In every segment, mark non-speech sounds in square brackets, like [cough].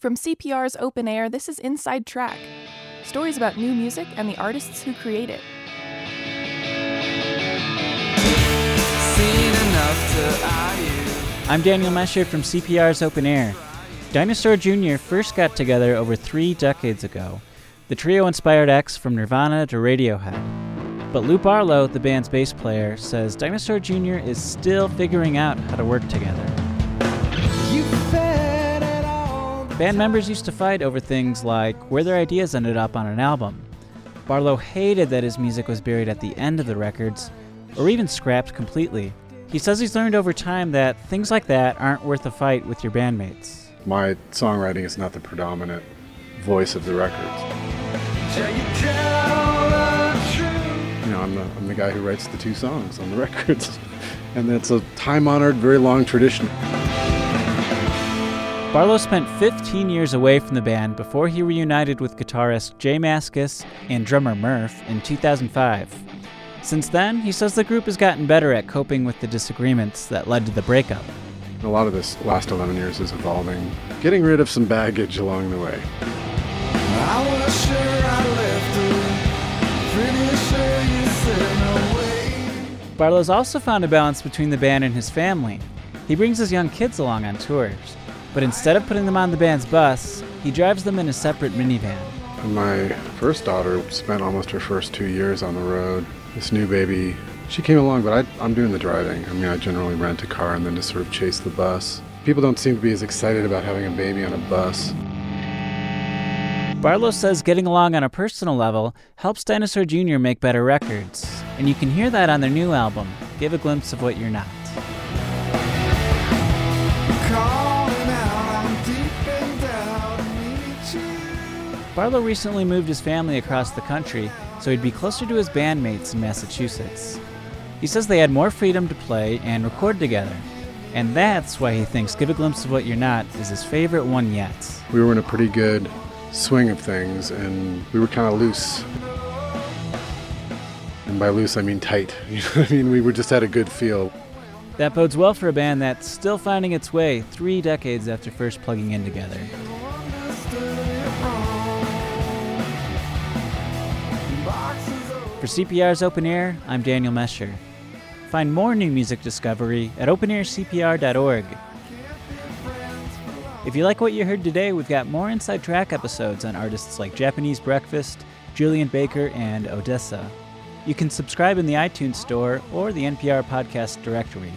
From CPR's Open Air, this is Inside Track stories about new music and the artists who create it. I'm Daniel Mesher from CPR's Open Air. Dinosaur Jr. first got together over three decades ago. The trio inspired X from Nirvana to Radiohead. But Lou Barlow, the band's bass player, says Dinosaur Jr. is still figuring out how to work together. Band members used to fight over things like where their ideas ended up on an album. Barlow hated that his music was buried at the end of the records, or even scrapped completely. He says he's learned over time that things like that aren't worth a fight with your bandmates. My songwriting is not the predominant voice of the records. You know, I'm the, I'm the guy who writes the two songs on the [laughs] records, and that's a time honored, very long tradition. Barlow spent 15 years away from the band before he reunited with guitarist J Mascis and drummer Murph in 2005. Since then, he says the group has gotten better at coping with the disagreements that led to the breakup. A lot of this last 11 years is evolving, getting rid of some baggage along the way. Barlow's also found a balance between the band and his family. He brings his young kids along on tours. But instead of putting them on the band's bus, he drives them in a separate minivan. My first daughter spent almost her first two years on the road. This new baby, she came along, but I, am doing the driving. I mean, I generally rent a car and then just sort of chase the bus. People don't seem to be as excited about having a baby on a bus. Barlow says getting along on a personal level helps Dinosaur Jr. make better records, and you can hear that on their new album, Give a Glimpse of What You're Not. Barlow recently moved his family across the country so he'd be closer to his bandmates in Massachusetts. He says they had more freedom to play and record together, and that's why he thinks Give a Glimpse of What You're Not is his favorite one yet. We were in a pretty good swing of things, and we were kind of loose. And by loose, I mean tight. [laughs] You know what I mean? We were just had a good feel. That bodes well for a band that's still finding its way three decades after first plugging in together. For CPR's Open Air, I'm Daniel Mesher. Find more new music discovery at openaircpr.org. If you like what you heard today, we've got more Inside Track episodes on artists like Japanese Breakfast, Julien Baker, and ODESZA. You can subscribe in the iTunes Store or the NPR Podcast Directory.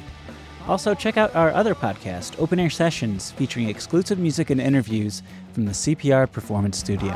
Also, check out our other podcast, Open Air Sessions, featuring exclusive music and interviews from the CPR Performance Studio.